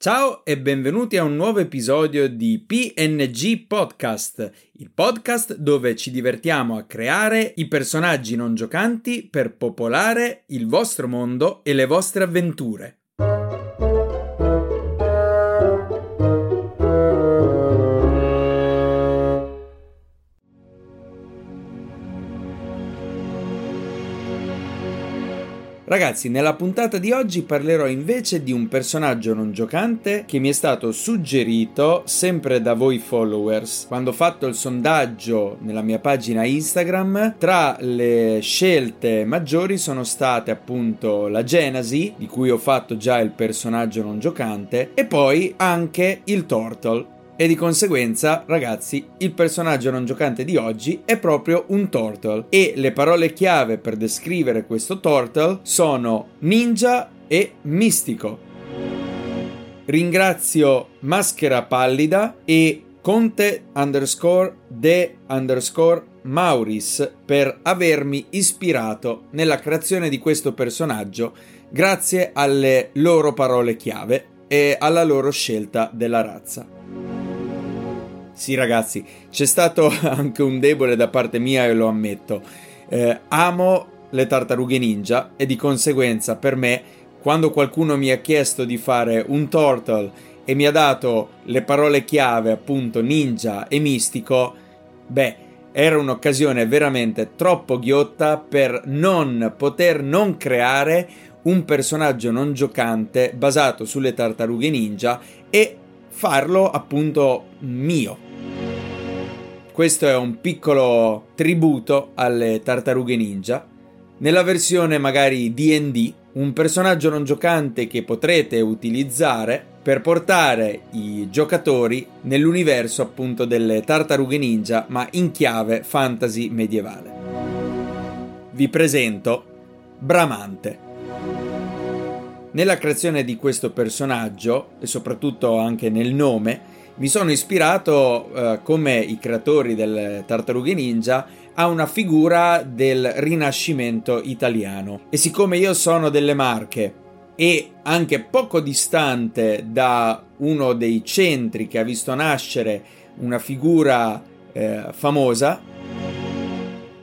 Ciao e benvenuti a un nuovo episodio di PNG Podcast, il podcast dove ci divertiamo a creare i personaggi non giocanti per popolare il vostro mondo e le vostre avventure. Ragazzi, nella puntata di oggi parlerò invece di un personaggio non giocante che mi è stato suggerito sempre da voi followers. Quando ho fatto il sondaggio nella mia pagina Instagram, tra le scelte maggiori sono state appunto la Genasi, di cui ho fatto già il personaggio non giocante, e poi anche il Turtle e di conseguenza, ragazzi, il personaggio non giocante di oggi è proprio un turtle e le parole chiave per descrivere questo turtle sono ninja e mistico. Ringrazio Maschera Pallida e Conte underscore de underscore Mauris per avermi ispirato nella creazione di questo personaggio grazie alle loro parole chiave e alla loro scelta della razza. Sì, ragazzi, c'è stato anche un debole da parte mia e lo ammetto. Eh, amo le tartarughe ninja e di conseguenza per me, quando qualcuno mi ha chiesto di fare un turtle e mi ha dato le parole chiave appunto ninja e mistico, beh, era un'occasione veramente troppo ghiotta per non poter non creare un personaggio non giocante basato sulle tartarughe ninja e farlo appunto mio. Questo è un piccolo tributo alle tartarughe ninja. Nella versione magari DD, un personaggio non giocante che potrete utilizzare per portare i giocatori nell'universo appunto delle tartarughe ninja, ma in chiave fantasy medievale. Vi presento Bramante. Nella creazione di questo personaggio, e soprattutto anche nel nome, mi sono ispirato, eh, come i creatori del Tartarughe Ninja, a una figura del Rinascimento italiano. E siccome io sono delle Marche e anche poco distante da uno dei centri che ha visto nascere una figura eh, famosa,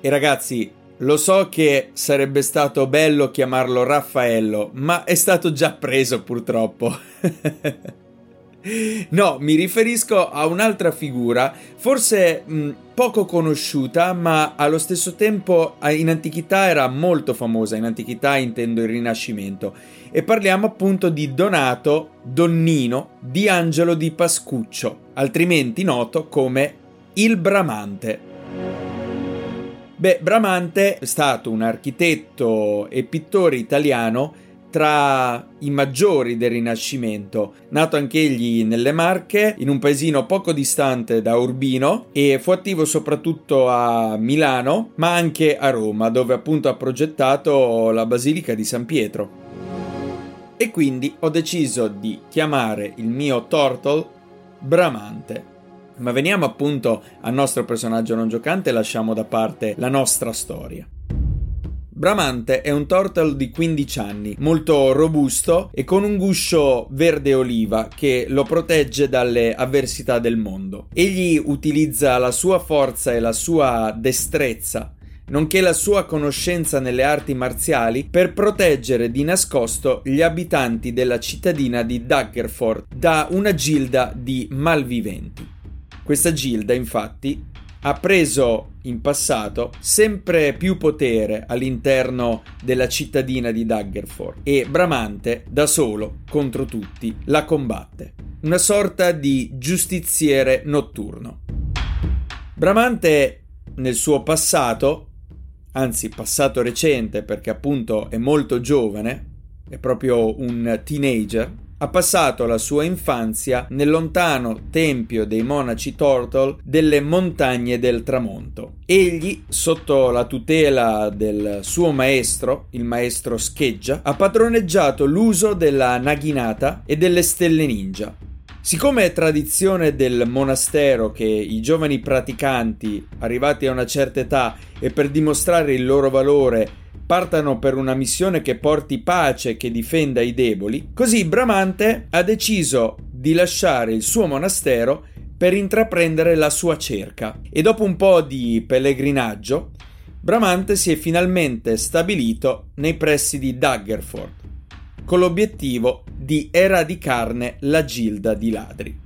e ragazzi, lo so che sarebbe stato bello chiamarlo Raffaello, ma è stato già preso purtroppo. No, mi riferisco a un'altra figura, forse mh, poco conosciuta, ma allo stesso tempo in antichità era molto famosa. In antichità intendo il Rinascimento. E parliamo appunto di Donato Donnino di Angelo di Pascuccio, altrimenti noto come il Bramante. Beh, Bramante è stato un architetto e pittore italiano tra i maggiori del Rinascimento, nato anch'egli nelle Marche, in un paesino poco distante da Urbino e fu attivo soprattutto a Milano, ma anche a Roma, dove appunto ha progettato la Basilica di San Pietro. E quindi ho deciso di chiamare il mio Turtle Bramante. Ma veniamo appunto al nostro personaggio non giocante e lasciamo da parte la nostra storia. Bramante è un turtle di 15 anni, molto robusto e con un guscio verde oliva che lo protegge dalle avversità del mondo. Egli utilizza la sua forza e la sua destrezza nonché la sua conoscenza nelle arti marziali per proteggere di nascosto gli abitanti della cittadina di Daggerford da una gilda di malviventi. Questa gilda, infatti, ha preso in passato sempre più potere all'interno della cittadina di Daggerford e Bramante, da solo contro tutti, la combatte. Una sorta di giustiziere notturno. Bramante, nel suo passato, anzi passato recente perché appunto è molto giovane, è proprio un teenager, ha passato la sua infanzia nel lontano tempio dei monaci Turtle delle montagne del tramonto. Egli, sotto la tutela del suo maestro, il maestro Scheggia, ha padroneggiato l'uso della naginata e delle stelle ninja. Siccome è tradizione del monastero che i giovani praticanti, arrivati a una certa età e per dimostrare il loro valore, partano per una missione che porti pace e che difenda i deboli, così Bramante ha deciso di lasciare il suo monastero per intraprendere la sua cerca. E dopo un po' di pellegrinaggio Bramante si è finalmente stabilito nei pressi di Daggerford con l'obiettivo di eradicarne la gilda di ladri.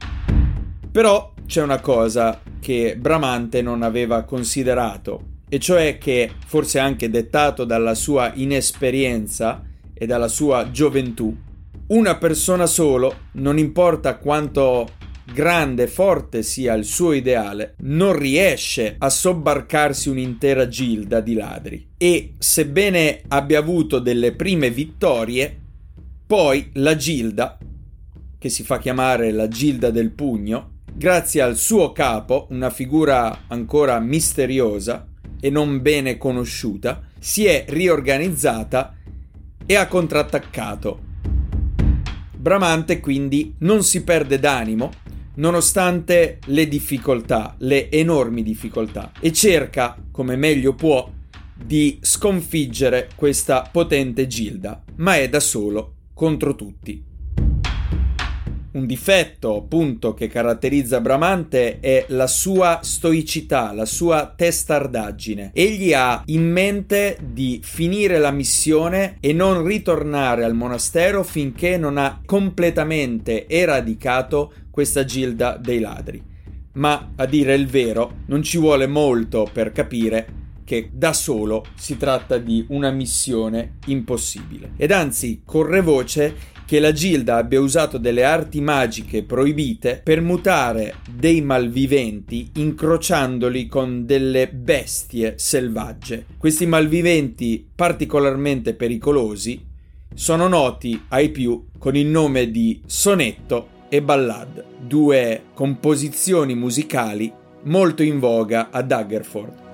Però c'è una cosa che Bramante non aveva considerato, e cioè che, forse anche dettato dalla sua inesperienza e dalla sua gioventù, una persona solo, non importa quanto grande e forte sia il suo ideale, non riesce a sobbarcarsi un'intera gilda di ladri. E sebbene abbia avuto delle prime vittorie, poi la gilda, che si fa chiamare la gilda del pugno, grazie al suo capo, una figura ancora misteriosa e non bene conosciuta, si è riorganizzata e ha contrattaccato. Bramante quindi non si perde d'animo nonostante le difficoltà, le enormi difficoltà, e cerca, come meglio può, di sconfiggere questa potente gilda, ma è da solo contro tutti. Un difetto, appunto, che caratterizza Bramante è la sua stoicità, la sua testardaggine. Egli ha in mente di finire la missione e non ritornare al monastero finché non ha completamente eradicato questa gilda dei ladri. Ma a dire il vero, non ci vuole molto per capire che da solo si tratta di una missione impossibile. Ed anzi, corre voce che la Gilda abbia usato delle arti magiche proibite per mutare dei malviventi incrociandoli con delle bestie selvagge. Questi malviventi particolarmente pericolosi sono noti ai più con il nome di sonetto e ballad, due composizioni musicali molto in voga a Daggerford.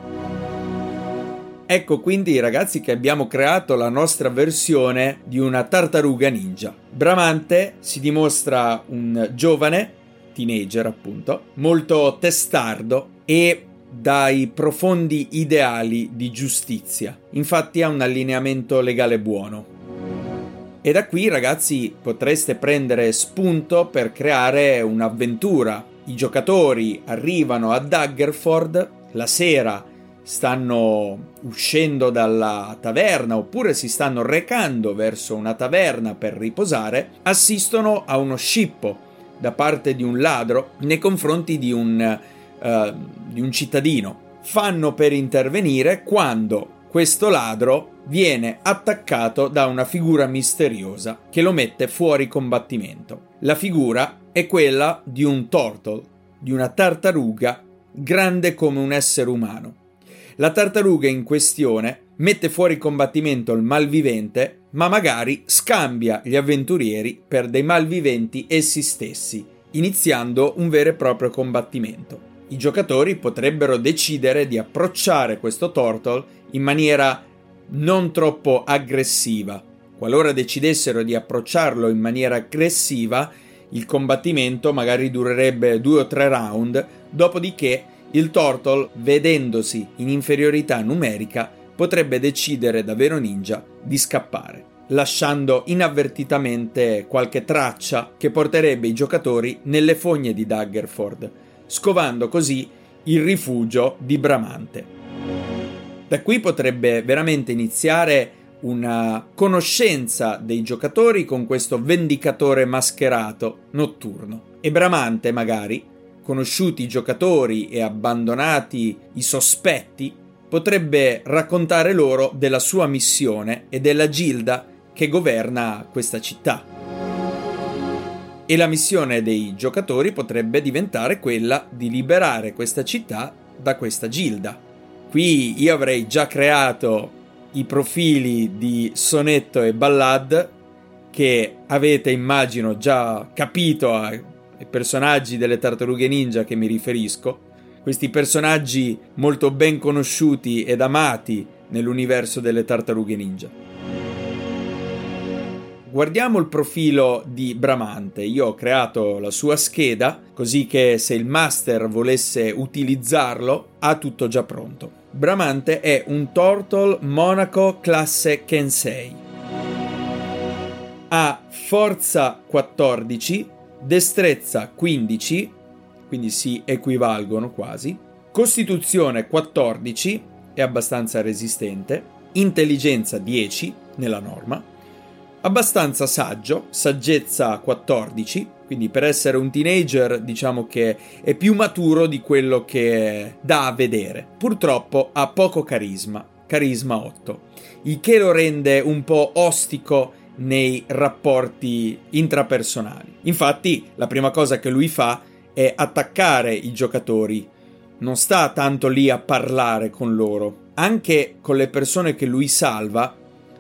Ecco quindi ragazzi che abbiamo creato la nostra versione di una tartaruga ninja. Bramante si dimostra un giovane, teenager appunto, molto testardo e dai profondi ideali di giustizia. Infatti ha un allineamento legale buono. E da qui, ragazzi, potreste prendere spunto per creare un'avventura. I giocatori arrivano a Daggerford la sera stanno uscendo dalla taverna oppure si stanno recando verso una taverna per riposare, assistono a uno scippo da parte di un ladro nei confronti di un, uh, di un cittadino. Fanno per intervenire quando questo ladro viene attaccato da una figura misteriosa che lo mette fuori combattimento. La figura è quella di un turtle, di una tartaruga grande come un essere umano. La tartaruga in questione mette fuori combattimento il malvivente, ma magari scambia gli avventurieri per dei malviventi essi stessi, iniziando un vero e proprio combattimento. I giocatori potrebbero decidere di approcciare questo turtle in maniera non troppo aggressiva. Qualora decidessero di approcciarlo in maniera aggressiva, il combattimento magari durerebbe due o tre round, dopodiché il Turtle, vedendosi in inferiorità numerica, potrebbe decidere da vero ninja di scappare, lasciando inavvertitamente qualche traccia che porterebbe i giocatori nelle fogne di Daggerford, scovando così il rifugio di Bramante. Da qui potrebbe veramente iniziare una conoscenza dei giocatori con questo vendicatore mascherato notturno. E Bramante, magari, conosciuti i giocatori e abbandonati i sospetti, potrebbe raccontare loro della sua missione e della gilda che governa questa città. E la missione dei giocatori potrebbe diventare quella di liberare questa città da questa gilda. Qui io avrei già creato i profili di sonetto e ballad che avete immagino già capito ai personaggi delle tartarughe ninja che mi riferisco. Questi personaggi molto ben conosciuti ed amati nell'universo delle tartarughe ninja. Guardiamo il profilo di Bramante. Io ho creato la sua scheda così che se il master volesse utilizzarlo ha tutto già pronto. Bramante è un Turtle Monaco classe Kensei. Ha forza 14, destrezza 15, quindi si equivalgono quasi, costituzione 14, è abbastanza resistente, intelligenza 10 nella norma, abbastanza saggio, saggezza 14, quindi per essere un teenager diciamo che è più maturo di quello che dà a vedere. Purtroppo ha poco carisma, carisma 8, il che lo rende un po' ostico nei rapporti intrapersonali. Infatti, la prima cosa che lui fa è attaccare i giocatori, non sta tanto lì a parlare con loro. Anche con le persone che lui salva,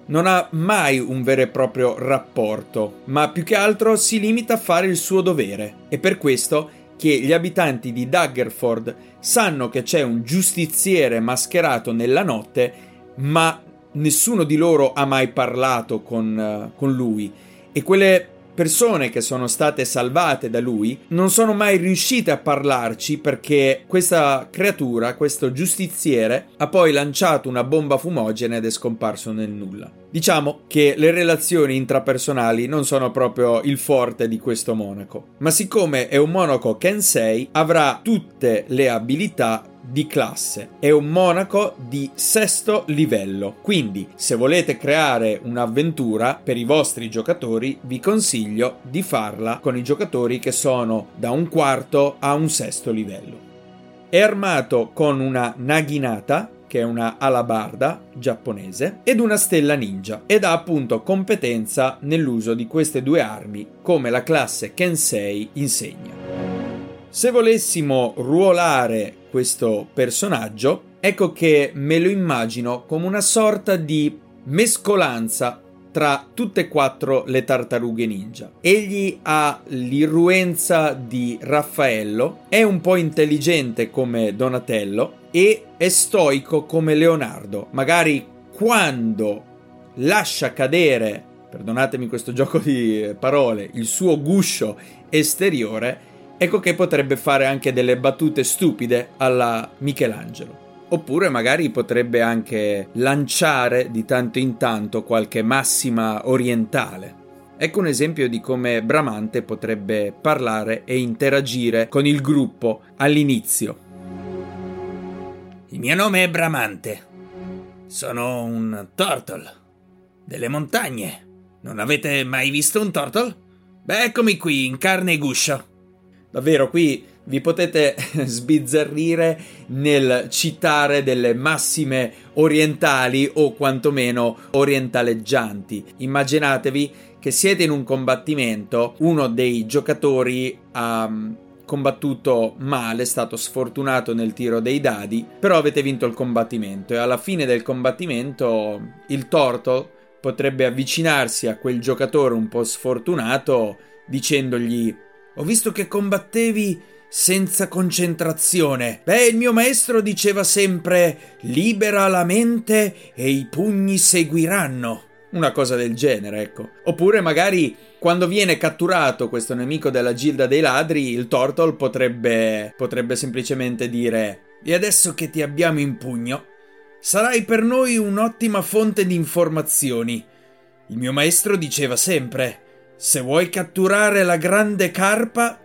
non ha mai un vero e proprio rapporto, ma più che altro si limita a fare il suo dovere. E per questo che gli abitanti di Daggerford sanno che c'è un giustiziere mascherato nella notte, ma nessuno di loro ha mai parlato con, uh, con lui. E quelle persone che sono state salvate da lui non sono mai riuscite a parlarci perché questa creatura, questo giustiziere, ha poi lanciato una bomba fumogena ed è scomparso nel nulla. Diciamo che le relazioni intrapersonali non sono proprio il forte di questo monaco, ma siccome è un monaco Kensei avrà tutte le abilità di classe. È un monaco di sesto livello. Quindi, se volete creare un'avventura per i vostri giocatori, vi consiglio di farla con i giocatori che sono da un quarto a un sesto livello. È armato con una naginata, che è una alabarda giapponese, ed una stella ninja, ed ha appunto competenza nell'uso di queste due armi, come la classe Kensei insegna. Se volessimo ruolare questo personaggio, ecco che me lo immagino come una sorta di mescolanza tra tutte e quattro le tartarughe ninja. Egli ha l'irruenza di Raffaello, è un po' intelligente come Donatello e è stoico come Leonardo. Magari quando lascia cadere, perdonatemi questo gioco di parole, il suo guscio esteriore, ecco che potrebbe fare anche delle battute stupide alla Michelangelo. Oppure magari potrebbe anche lanciare di tanto in tanto qualche massima orientale. Ecco un esempio di come Bramante potrebbe parlare e interagire con il gruppo all'inizio. Il mio nome è Bramante. Sono un turtle delle montagne. Non avete mai visto un turtle? Beh, eccomi qui in carne e guscio. Davvero, qui vi potete sbizzarrire nel citare delle massime orientali o quantomeno orientaleggianti. Immaginatevi che siete in un combattimento, uno dei giocatori ha mm, combattuto male, è stato sfortunato nel tiro dei dadi, però avete vinto il combattimento e alla fine del combattimento il Turtle potrebbe avvicinarsi a quel giocatore un po' sfortunato dicendogli ho visto che combattevi senza concentrazione. Beh, il mio maestro diceva sempre libera la mente e i pugni seguiranno. Una cosa del genere, ecco. Oppure magari quando viene catturato questo nemico della gilda dei ladri, il Turtle potrebbe, potrebbe semplicemente dire E adesso che ti abbiamo in pugno, sarai per noi un'ottima fonte di informazioni. Il mio maestro diceva sempre se vuoi catturare la grande carpa,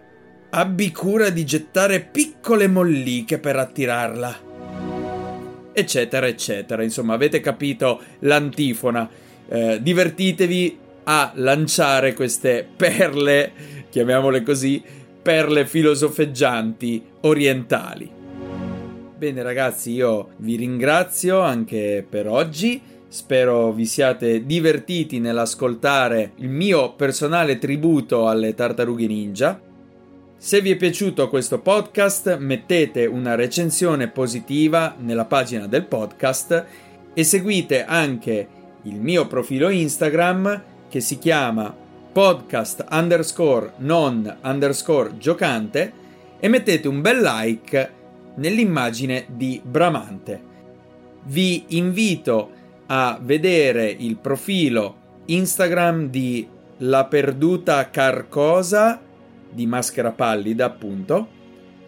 abbi cura di gettare piccole molliche per attirarla. Eccetera, eccetera. Insomma, avete capito l'antifona. Eh, divertitevi a lanciare queste perle, chiamiamole così, perle filosofeggianti orientali. Bene ragazzi, io vi ringrazio anche per oggi Spero vi siate divertiti nell'ascoltare il mio personale tributo alle tartarughe ninja. Se vi è piaciuto questo podcast, mettete una recensione positiva nella pagina del podcast e seguite anche il mio profilo Instagram che si chiama podcast underscore non underscore giocante e mettete un bel like nell'immagine di Bramante. Vi invito a vedere il profilo Instagram di La Perduta Carcosa di Maschera Pallida, appunto,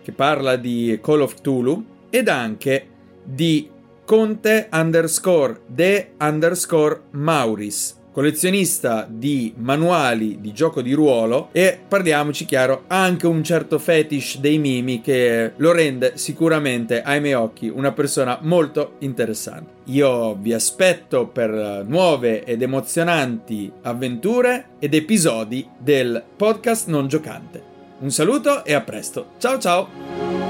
che parla di Call of Tulu ed anche di Conte underscore de underscore Mauris collezionista di manuali di gioco di ruolo e parliamoci chiaro ha anche un certo fetish dei mimi che lo rende sicuramente ai miei occhi una persona molto interessante. Io vi aspetto per nuove ed emozionanti avventure ed episodi del podcast non giocante. Un saluto e a presto. Ciao ciao!